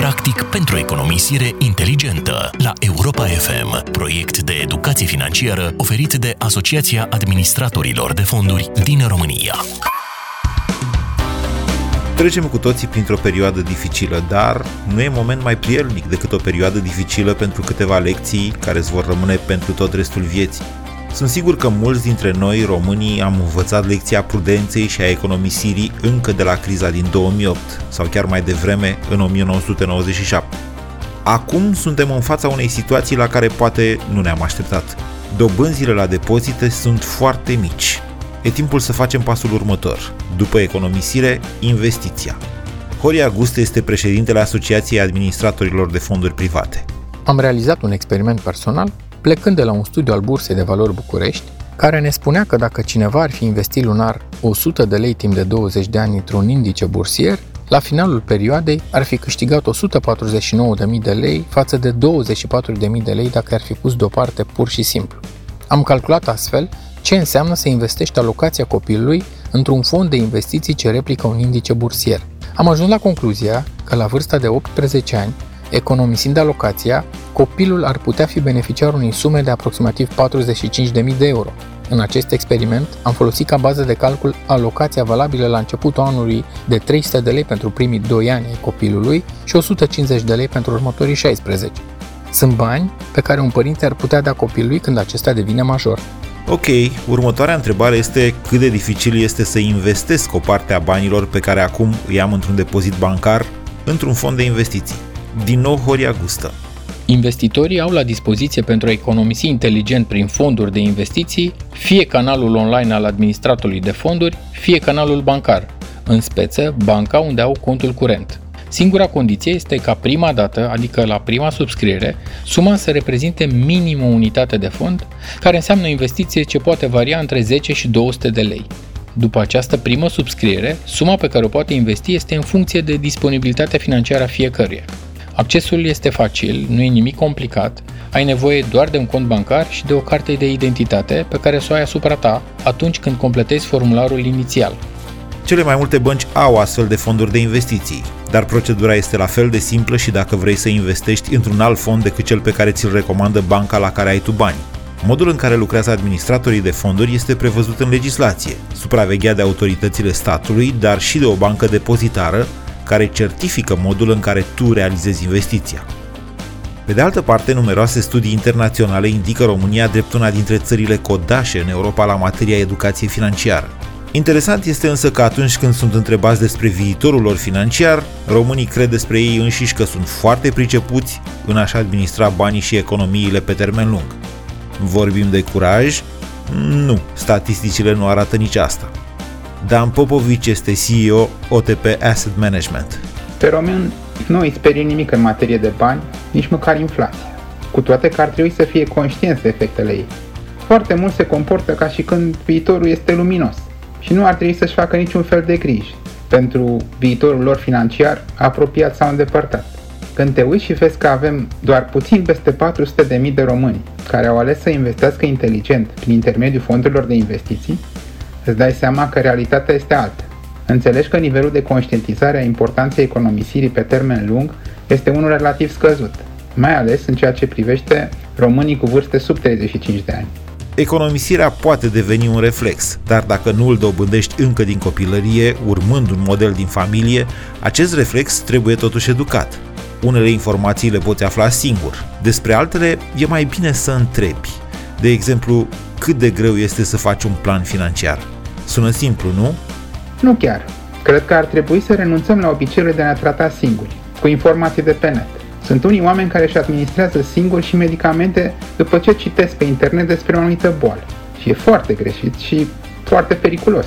practic pentru economisire inteligentă la Europa FM, proiect de educație financiară oferit de Asociația Administratorilor de Fonduri din România. Trecem cu toții printr-o perioadă dificilă, dar nu e moment mai prielnic decât o perioadă dificilă pentru câteva lecții care îți vor rămâne pentru tot restul vieții. Sunt sigur că mulți dintre noi, românii, am învățat lecția prudenței și a economisirii încă de la criza din 2008 sau chiar mai devreme, în 1997. Acum suntem în fața unei situații la care poate nu ne-am așteptat. Dobânzile la depozite sunt foarte mici. E timpul să facem pasul următor. După economisire, investiția. Horia Guste este președintele Asociației Administratorilor de Fonduri Private. Am realizat un experiment personal plecând de la un studiu al Bursei de Valori București, care ne spunea că dacă cineva ar fi investit lunar 100 de lei timp de 20 de ani într-un indice bursier, la finalul perioadei ar fi câștigat 149.000 de lei față de 24.000 de lei dacă ar fi pus deoparte pur și simplu. Am calculat astfel ce înseamnă să investești alocația copilului într-un fond de investiții ce replică un indice bursier. Am ajuns la concluzia că la vârsta de 18 ani, economisind alocația, copilul ar putea fi beneficiar unei sume de aproximativ 45.000 de euro. În acest experiment am folosit ca bază de calcul alocația valabilă la începutul anului de 300 de lei pentru primii 2 ani ai copilului și 150 de lei pentru următorii 16. Sunt bani pe care un părinte ar putea da copilului când acesta devine major. Ok, următoarea întrebare este cât de dificil este să investesc o parte a banilor pe care acum îi am într-un depozit bancar într-un fond de investiții. Din nou Horia Gustă. Investitorii au la dispoziție pentru a economisi inteligent prin fonduri de investiții fie canalul online al administratorului de fonduri, fie canalul bancar, în speță banca unde au contul curent. Singura condiție este ca prima dată, adică la prima subscriere, suma să reprezinte minim o unitate de fond, care înseamnă o investiție ce poate varia între 10 și 200 de lei. După această primă subscriere, suma pe care o poate investi este în funcție de disponibilitatea financiară a fiecăruia. Accesul este facil, nu e nimic complicat, ai nevoie doar de un cont bancar și de o carte de identitate pe care să o ai asupra ta atunci când completezi formularul inițial. Cele mai multe bănci au astfel de fonduri de investiții, dar procedura este la fel de simplă și dacă vrei să investești într-un alt fond decât cel pe care ți-l recomandă banca la care ai tu bani. Modul în care lucrează administratorii de fonduri este prevăzut în legislație, supravegheat de autoritățile statului, dar și de o bancă depozitară, care certifică modul în care tu realizezi investiția. Pe de altă parte, numeroase studii internaționale indică România drept una dintre țările codașe în Europa la materia educației financiară. Interesant este însă că atunci când sunt întrebați despre viitorul lor financiar, românii cred despre ei înșiși că sunt foarte pricepuți în a-și administra banii și economiile pe termen lung. Vorbim de curaj? Nu, statisticile nu arată nici asta. Dan Popovici este CEO OTP Asset Management. Pe român nu îi sperie nimic în materie de bani, nici măcar inflația, cu toate că ar trebui să fie conștienți de efectele ei. Foarte mult se comportă ca și când viitorul este luminos și nu ar trebui să-și facă niciun fel de griji pentru viitorul lor financiar apropiat sau îndepărtat. Când te uiți și vezi că avem doar puțin peste 400.000 de români care au ales să investească inteligent prin intermediul fondurilor de investiții, îți dai seama că realitatea este alta. Înțelegi că nivelul de conștientizare a importanței economisirii pe termen lung este unul relativ scăzut, mai ales în ceea ce privește românii cu vârste sub 35 de ani. Economisirea poate deveni un reflex, dar dacă nu îl dobândești încă din copilărie, urmând un model din familie, acest reflex trebuie totuși educat. Unele informații le poți afla singur, despre altele e mai bine să întrebi. De exemplu, cât de greu este să faci un plan financiar. Sună simplu, nu? Nu chiar. Cred că ar trebui să renunțăm la obiceiul de a ne trata singuri, cu informații de pe net. Sunt unii oameni care își administrează singuri și medicamente după ce citesc pe internet despre o anumită boală. Și e foarte greșit și foarte periculos.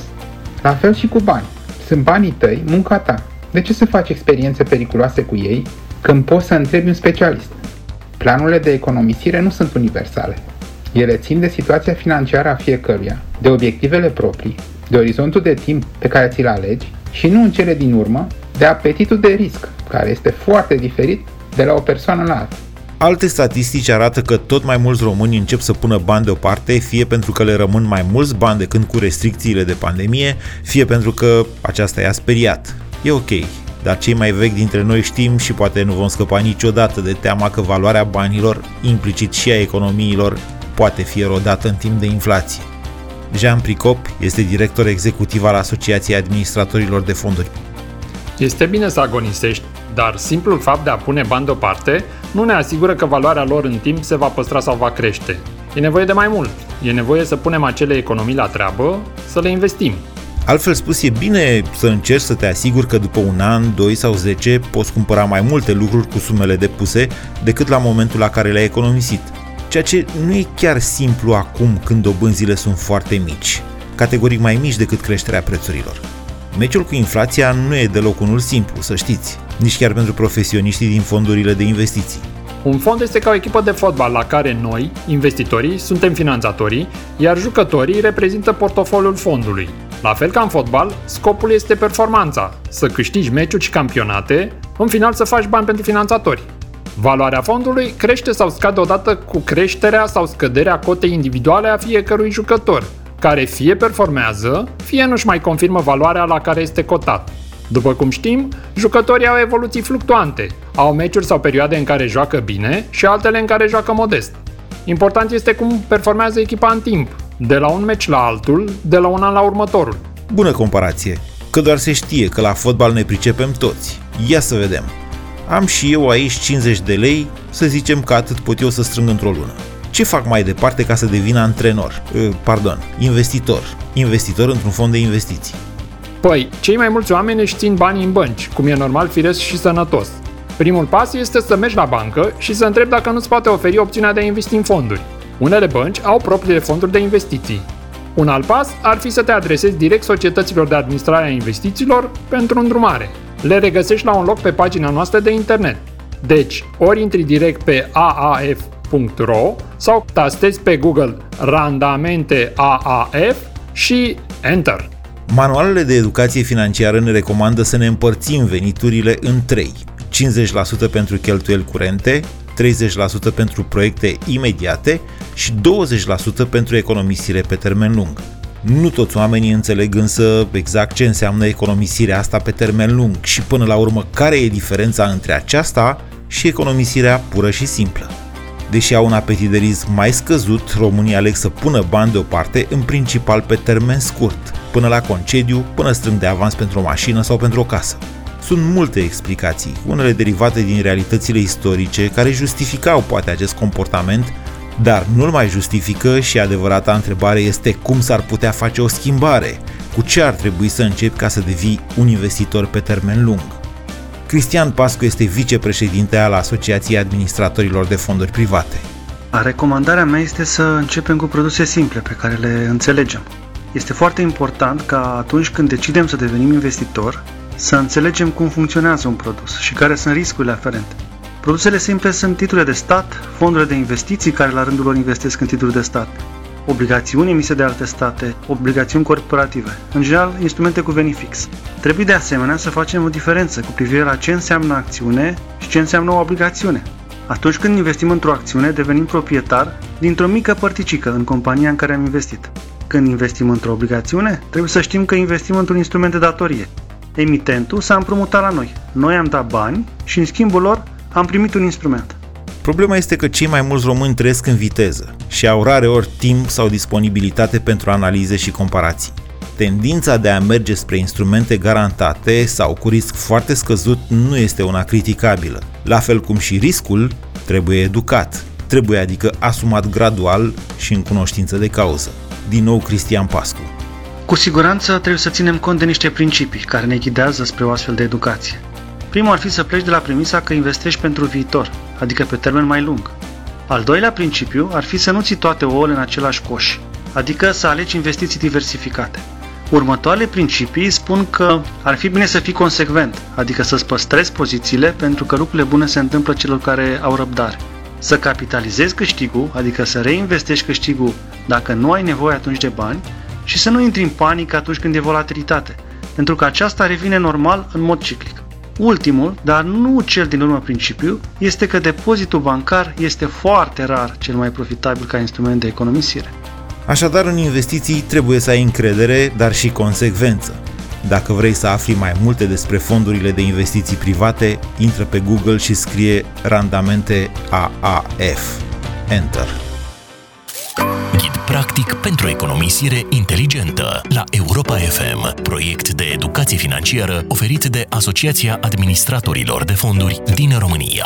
La fel și cu bani. Sunt banii tăi, munca ta. De ce să faci experiențe periculoase cu ei când poți să întrebi un specialist? Planurile de economisire nu sunt universale. Ele țin de situația financiară a fiecăruia, de obiectivele proprii, de orizontul de timp pe care ți-l alegi și nu în cele din urmă de apetitul de risc, care este foarte diferit de la o persoană la alta. Alte statistici arată că tot mai mulți români încep să pună bani deoparte, fie pentru că le rămân mai mulți bani decât cu restricțiile de pandemie, fie pentru că aceasta i-a speriat. E ok. dar cei mai vechi dintre noi știm și poate nu vom scăpa niciodată de teama că valoarea banilor, implicit și a economiilor, poate fi erodată în timp de inflație. Jean Pricop este director executiv al Asociației Administratorilor de Fonduri. Este bine să agonisești, dar simplul fapt de a pune bani deoparte nu ne asigură că valoarea lor în timp se va păstra sau va crește. E nevoie de mai mult. E nevoie să punem acele economii la treabă, să le investim. Altfel spus, e bine să încerci să te asiguri că după un an, 2 sau 10 poți cumpăra mai multe lucruri cu sumele depuse decât la momentul la care le-ai economisit. Ceea ce nu e chiar simplu acum când dobânzile sunt foarte mici, categoric mai mici decât creșterea prețurilor. Meciul cu inflația nu e deloc unul simplu, să știți, nici chiar pentru profesioniștii din fondurile de investiții. Un fond este ca o echipă de fotbal la care noi, investitorii, suntem finanțatorii, iar jucătorii reprezintă portofoliul fondului. La fel ca în fotbal, scopul este performanța, să câștigi meciuri și campionate, în final să faci bani pentru finanțatori. Valoarea fondului crește sau scade odată cu creșterea sau scăderea cotei individuale a fiecărui jucător, care fie performează, fie nu-și mai confirmă valoarea la care este cotat. După cum știm, jucătorii au evoluții fluctuante, au meciuri sau perioade în care joacă bine și altele în care joacă modest. Important este cum performează echipa în timp, de la un meci la altul, de la un an la următorul. Bună comparație, că doar se știe că la fotbal ne pricepem toți. Ia să vedem. Am și eu aici 50 de lei, să zicem că atât pot eu să strâng într-o lună. Ce fac mai departe ca să devin antrenor? Pardon, investitor. Investitor într-un fond de investiții. Păi, cei mai mulți oameni își țin banii în bănci, cum e normal, firesc și sănătos. Primul pas este să mergi la bancă și să întrebi dacă nu-ți poate oferi opțiunea de a investi în fonduri. Unele bănci au propriile fonduri de investiții. Un alt pas ar fi să te adresezi direct societăților de administrare a investițiilor pentru îndrumare. Le regăsești la un loc pe pagina noastră de internet. Deci, ori intri direct pe aaf.ro sau tastezi pe Google randamente AAF și Enter. Manualele de educație financiară ne recomandă să ne împărțim veniturile în trei. 50% pentru cheltuieli curente, 30% pentru proiecte imediate și 20% pentru economisire pe termen lung. Nu toți oamenii înțeleg însă exact ce înseamnă economisirea asta pe termen lung și până la urmă care e diferența între aceasta și economisirea pură și simplă. Deși au un apetit de risc mai scăzut, românii aleg să pună bani deoparte în principal pe termen scurt, până la concediu, până strâng de avans pentru o mașină sau pentru o casă. Sunt multe explicații, unele derivate din realitățile istorice care justificau poate acest comportament, dar nu-l mai justifică și adevărata întrebare este cum s-ar putea face o schimbare, cu ce ar trebui să începi ca să devii un investitor pe termen lung. Cristian Pascu este vicepreședinte al Asociației Administratorilor de Fonduri Private. Recomandarea mea este să începem cu produse simple pe care le înțelegem. Este foarte important ca atunci când decidem să devenim investitor, să înțelegem cum funcționează un produs și care sunt riscurile aferente. Produsele simple sunt titlurile de stat, fondurile de investiții care la rândul lor investesc în titluri de stat, obligațiuni emise de alte state, obligațiuni corporative, în general instrumente cu venit fix. Trebuie de asemenea să facem o diferență cu privire la ce înseamnă acțiune și ce înseamnă o obligațiune. Atunci când investim într-o acțiune, devenim proprietar dintr-o mică părticică în compania în care am investit. Când investim într-o obligațiune, trebuie să știm că investim într-un instrument de datorie. Emitentul s-a împrumutat la noi. Noi am dat bani și în schimbul lor am primit un instrument. Problema este că cei mai mulți români trăiesc în viteză și au rare ori timp sau disponibilitate pentru analize și comparații. Tendința de a merge spre instrumente garantate sau cu risc foarte scăzut nu este una criticabilă. La fel cum și riscul trebuie educat, trebuie adică asumat gradual și în cunoștință de cauză. Din nou Cristian Pascu. Cu siguranță trebuie să ținem cont de niște principii care ne ghidează spre o astfel de educație. Primul ar fi să pleci de la premisa că investești pentru viitor, adică pe termen mai lung. Al doilea principiu ar fi să nu ții toate ouăle în același coș, adică să alegi investiții diversificate. Următoarele principii spun că ar fi bine să fii consecvent, adică să-ți păstrezi pozițiile pentru că lucrurile bune se întâmplă celor care au răbdare. Să capitalizezi câștigul, adică să reinvestești câștigul dacă nu ai nevoie atunci de bani și să nu intri în panică atunci când e volatilitate, pentru că aceasta revine normal în mod ciclic. Ultimul, dar nu cel din urmă principiu, este că depozitul bancar este foarte rar cel mai profitabil ca instrument de economisire. Așadar, în investiții trebuie să ai încredere, dar și consecvență. Dacă vrei să afli mai multe despre fondurile de investiții private, intră pe Google și scrie randamente AAF. Enter. Ghid practic pentru economisire inteligentă la Europa FM, proiect de educație financiară oferit de Asociația Administratorilor de Fonduri din România.